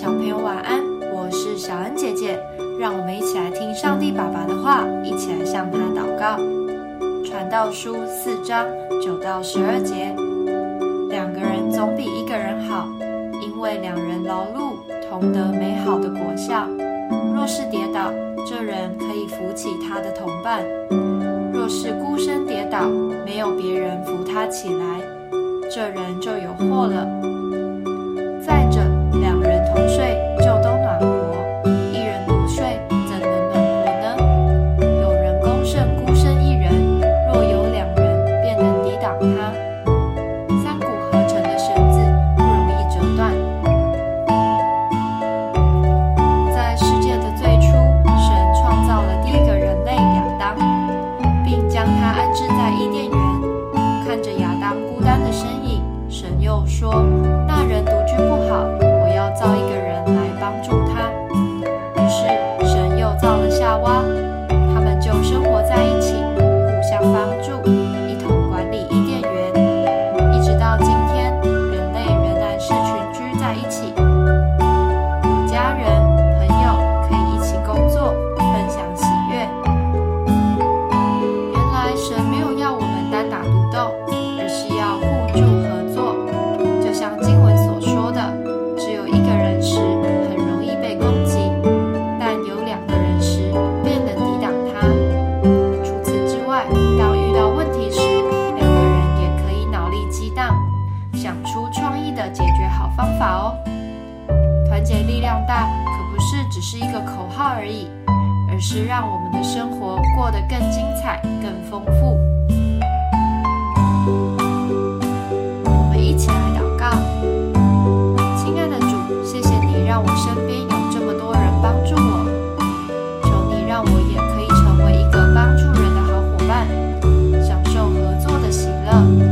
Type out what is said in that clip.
小朋友晚安我是小恩姐姐让我们一起来听上帝爸爸的话一起来向他祷告。传道书四章九到十二节两个人总比一个人好因为两人劳碌同得美好的果效。若是跌倒这人可以扶起他的同伴。若是孤身跌倒没有别人扶他起来这人就有祸了。再者想出创意的解决好方法哦。团结力量大可不是只是一个口号而已而是让我们的生活过得更精彩更丰富。我们一起来祷告。亲爱的主谢谢你让我身边有这么多人帮助我。求你让我也可以成为一个帮助人的好伙伴享受合作的喜乐。